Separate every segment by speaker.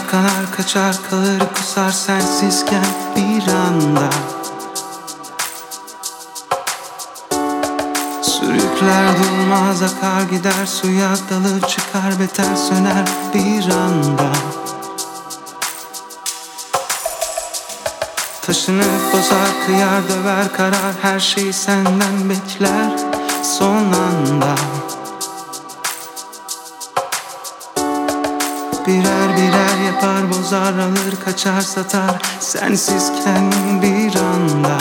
Speaker 1: Sarar kanar kaçar kalır kusar sensizken bir anda. Sürükler durmaz akar gider suya dalır çıkar beter söner bir anda. Taşınıp bozar kıyar döver karar her şeyi senden bekler son anda alır kaçar satar. Sensizken bir anda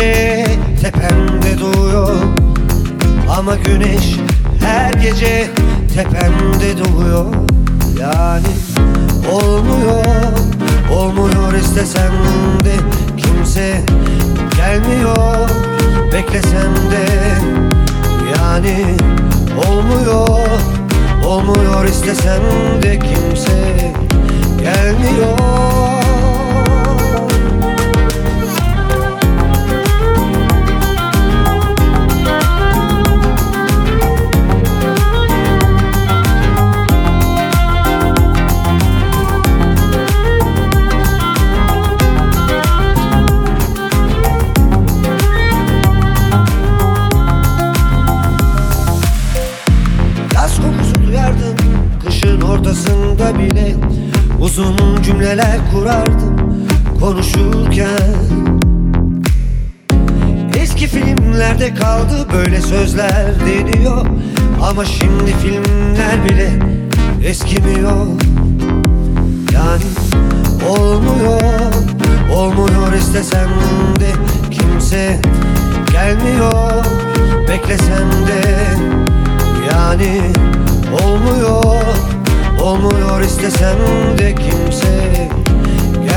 Speaker 2: gece tepemde doğuyor Ama güneş her gece tepemde doğuyor Yani olmuyor, olmuyor istesem de Kimse gelmiyor. Beklesem de Yani olmuyor, olmuyor istesem de kimse gelmiyor cümleler kurardım Konuşurken. Eski filmlerde kaldı böyle sözler deniyor. Ama şimdi filmler bile eskimiyor. Yani olmuyor, olmuyor istesem de Kimse gelmiyor, beklesem de Yani olmuyor, olmuyor istesem de Kimse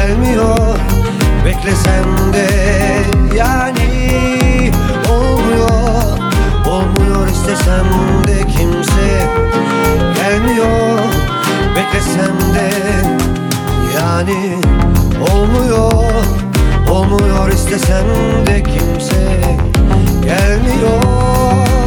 Speaker 2: gelmiyor, beklesem de Yani olmuyor, olmuyor istesem de Kimse gelmiyor, beklesem de Yani olmuyor, olmuyor istesem de kimse gelmiyor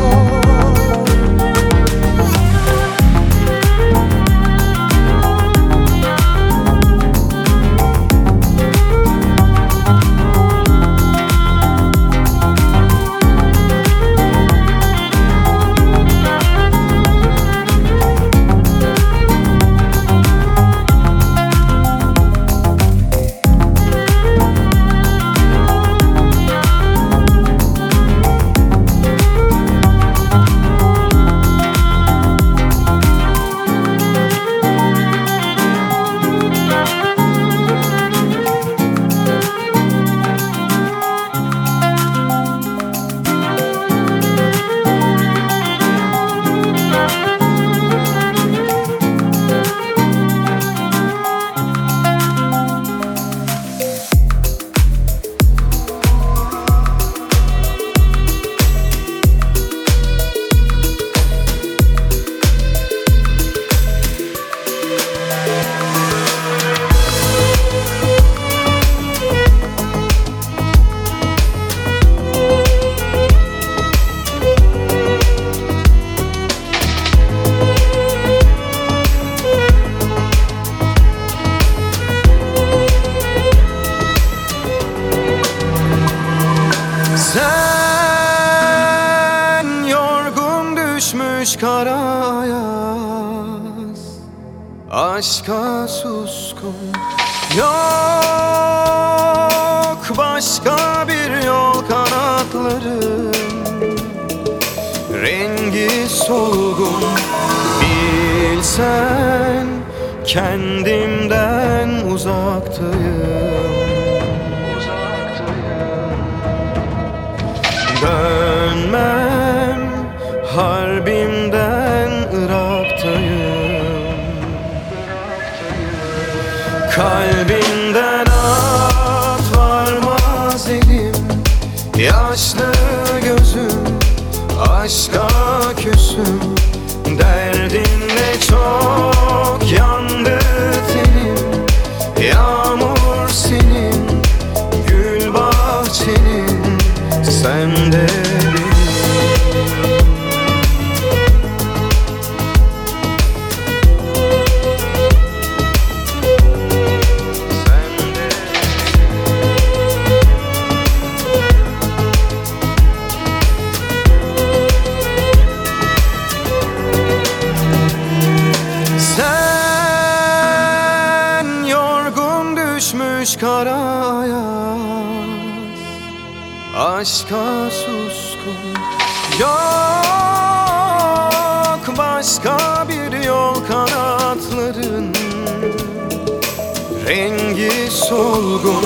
Speaker 1: solgun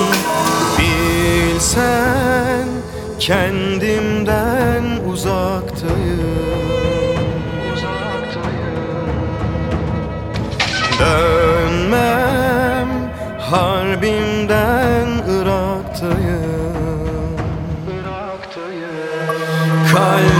Speaker 1: Bilsen kendimden uzaktayım, uzaktayım. Dönmem harbimden Irak'tayım,
Speaker 3: Irak'tayım. Kalbim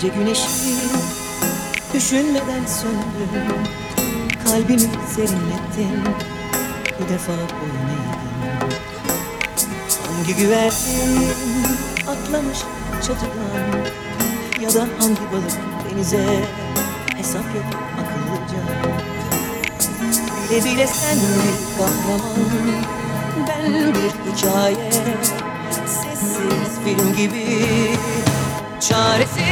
Speaker 3: gece güneşi. Düşünmeden söndüm Kalbimi serinlettin Bir defa boyun eğdim Hangi güvercin atlamış çatıdan? Ya da hangi balık denize? Hesap yok akıllıca. Bile bile sen bir kahraman. Ben bir hikaye. Sessiz film gibi. Çaresiz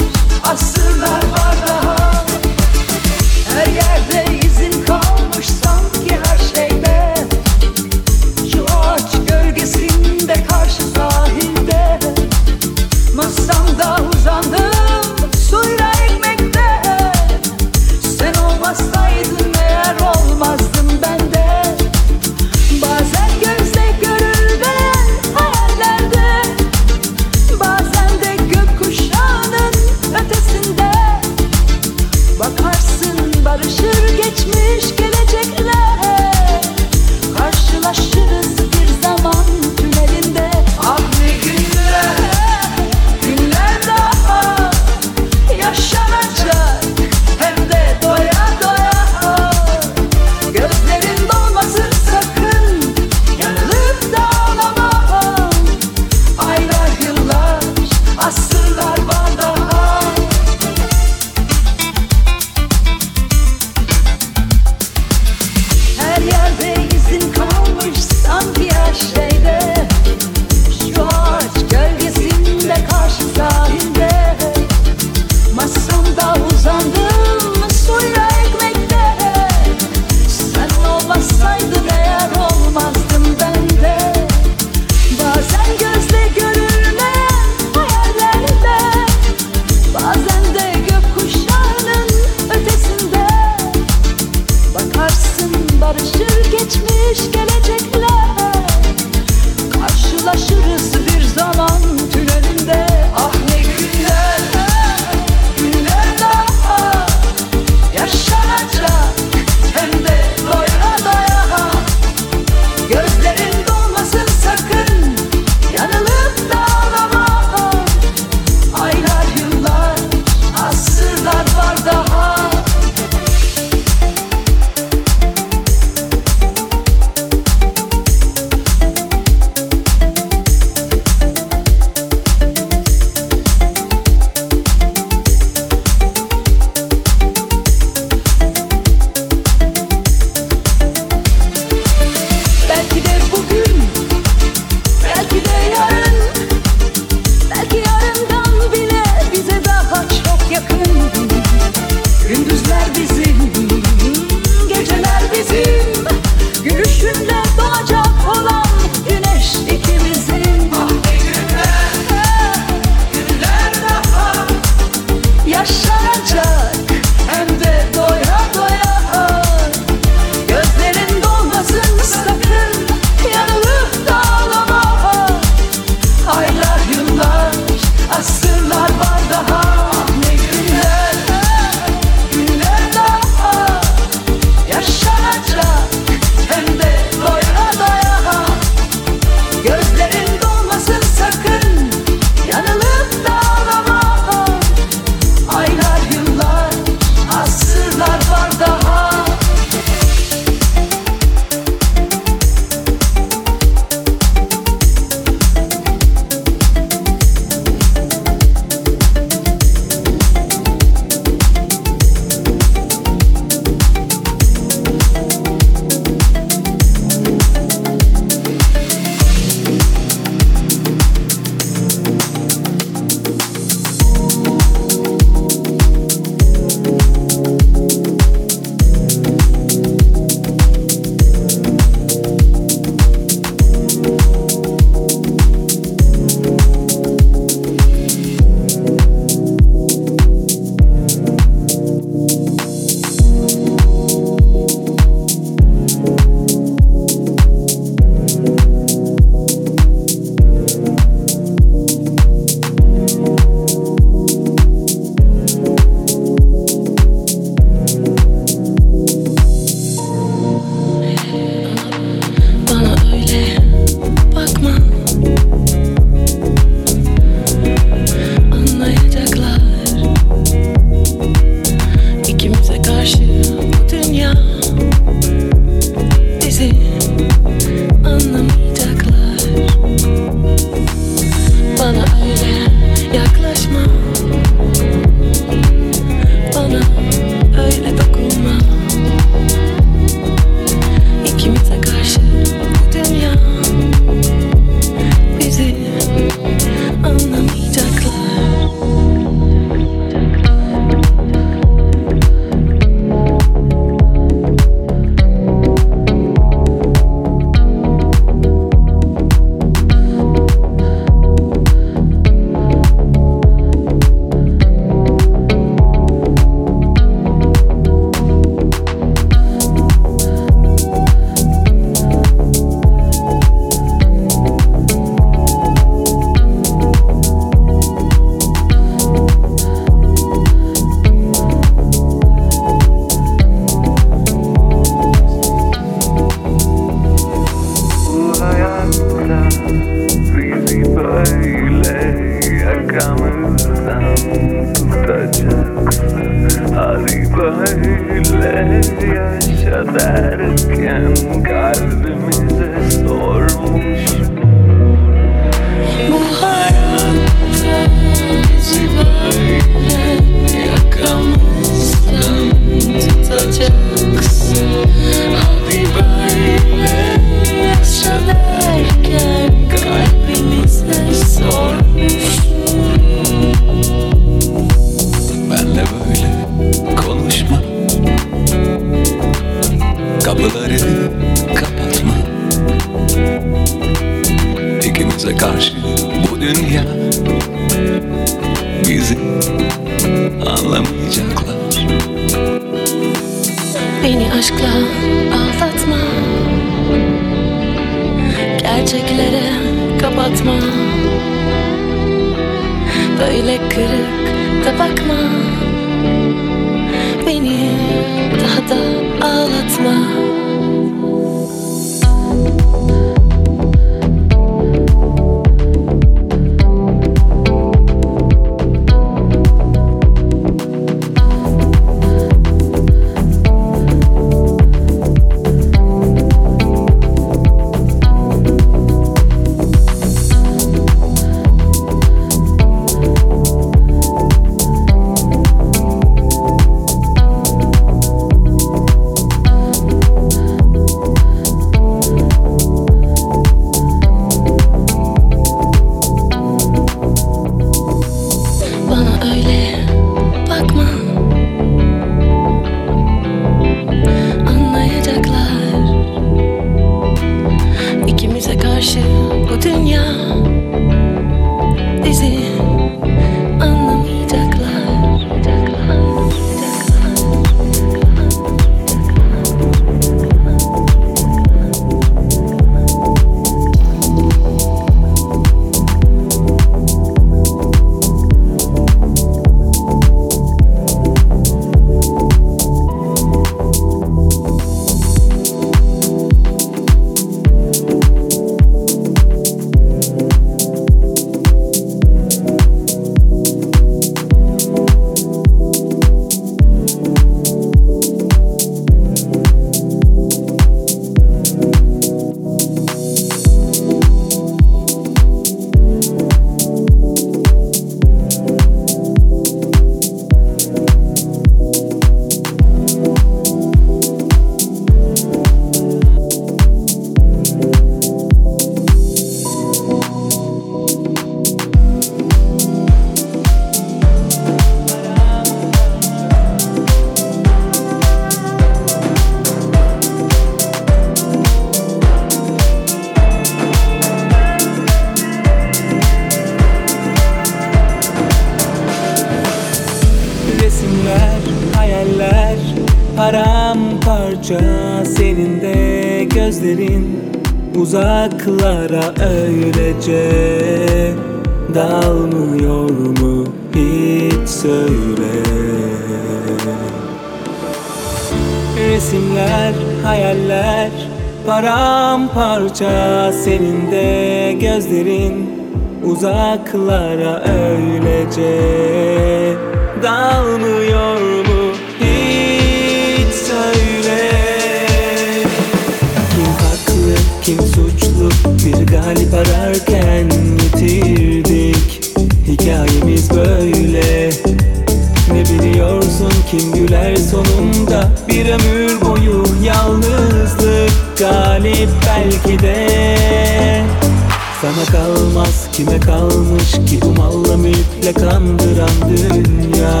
Speaker 3: Bana
Speaker 4: kalmaz kime kalmış ki? Bu malla mülkle kandıran dünya.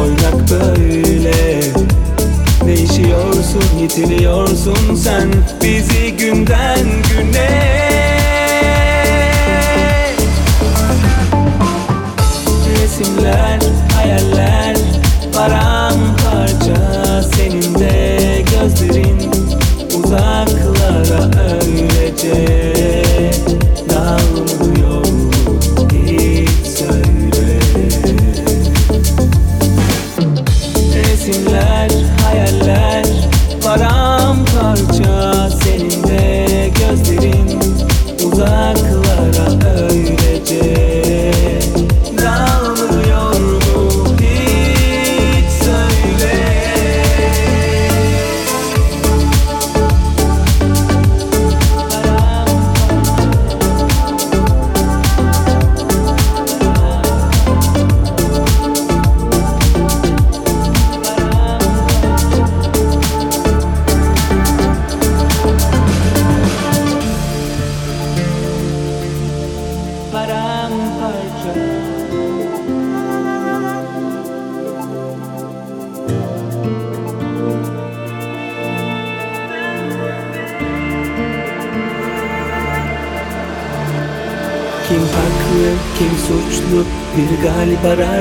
Speaker 4: Oynak böyle. Değişiyorsun yitiliyorsun sen? Bizi günden güne. Resimler hayaller para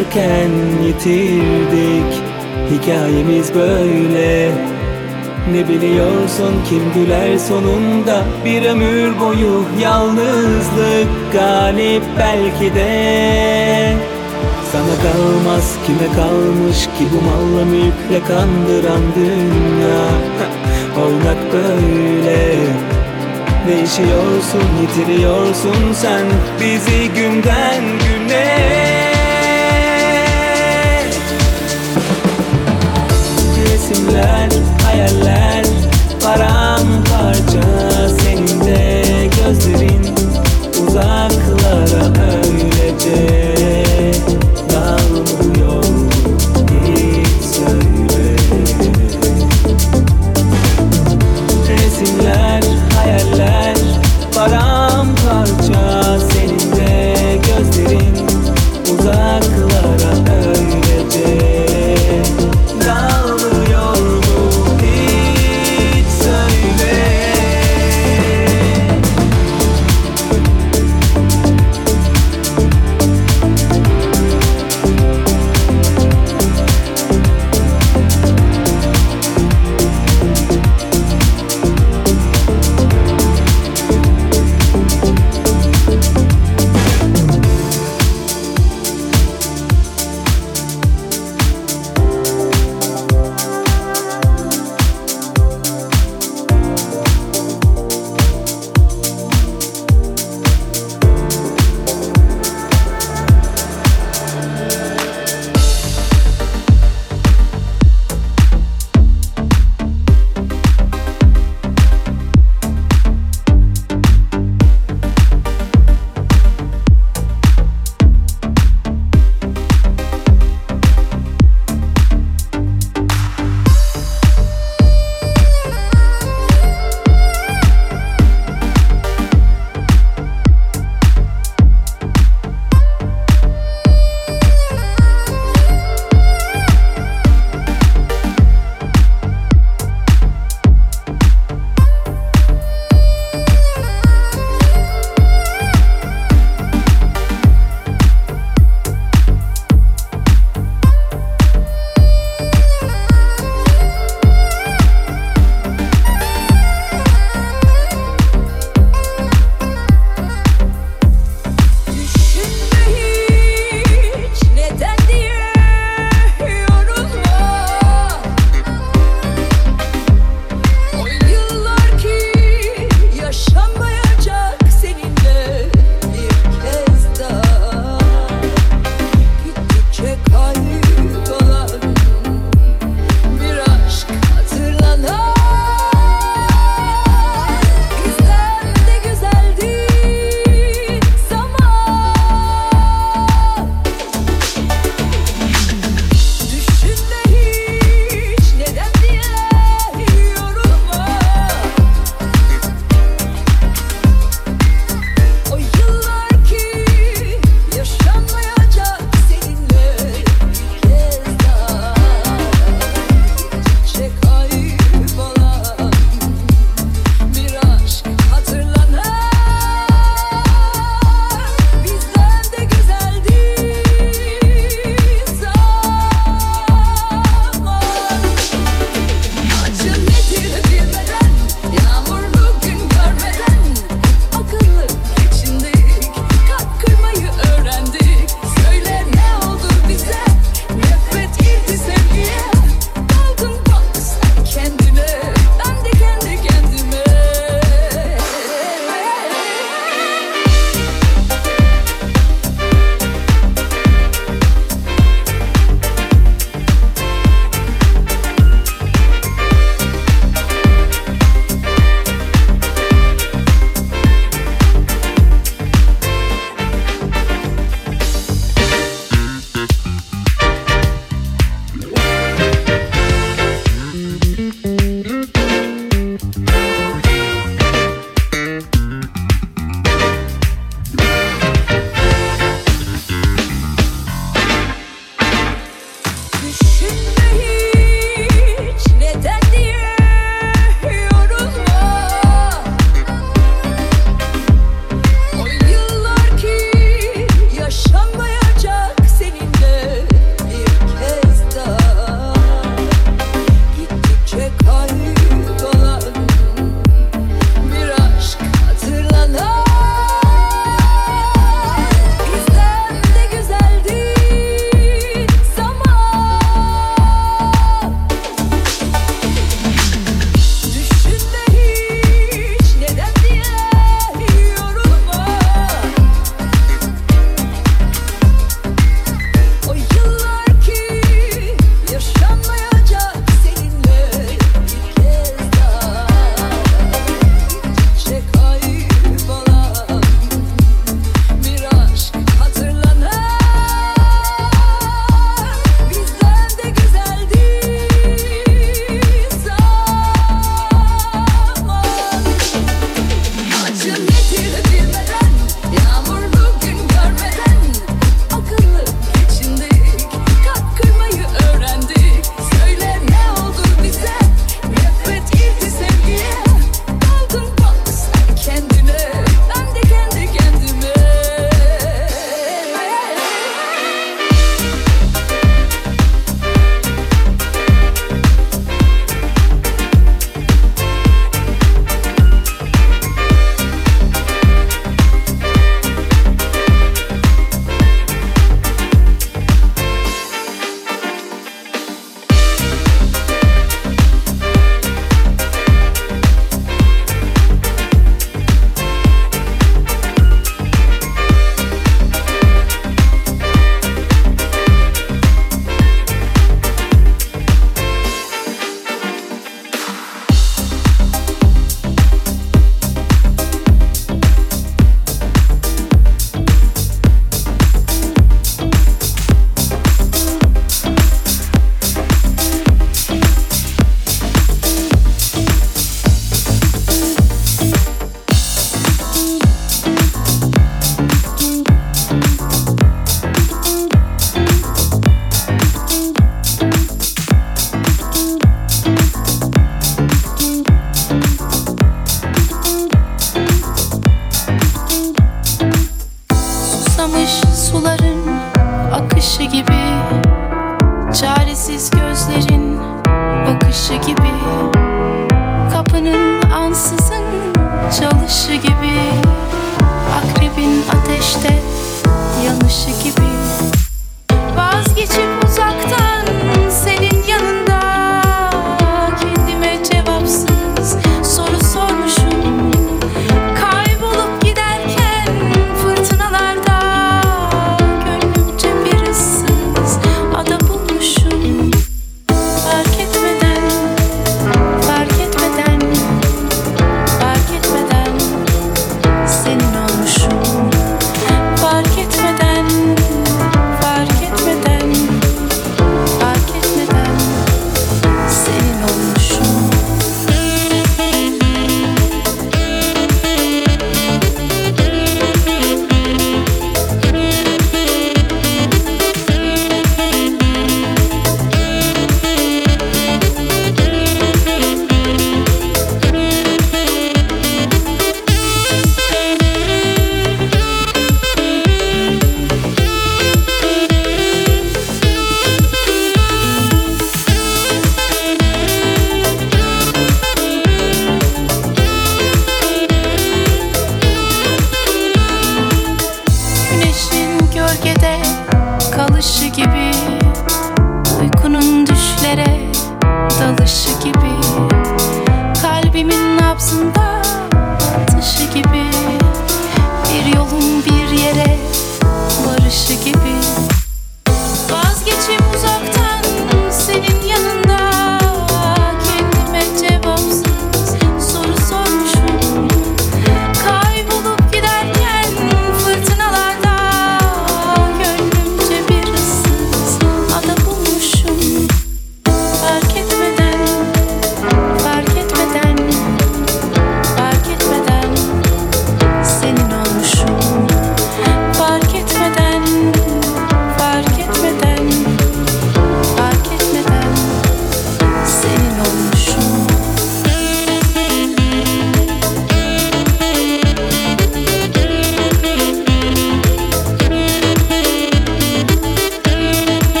Speaker 4: ararken yitirdik. Hikayemiz böyle. Ne biliyorsun kim güler sonunda? Bir ömür boyu yalnızlık Galip belki de. Sana kalmaz kime kalmış ki Bu malla mülkle kandıran dünya? Oynak böyle. Değişiyorsun, yitiriyorsun sen? Bizi günden güne Resimler, hayaller, paramparça Senin de gözlerin. Uzaklara öylece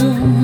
Speaker 5: tudo.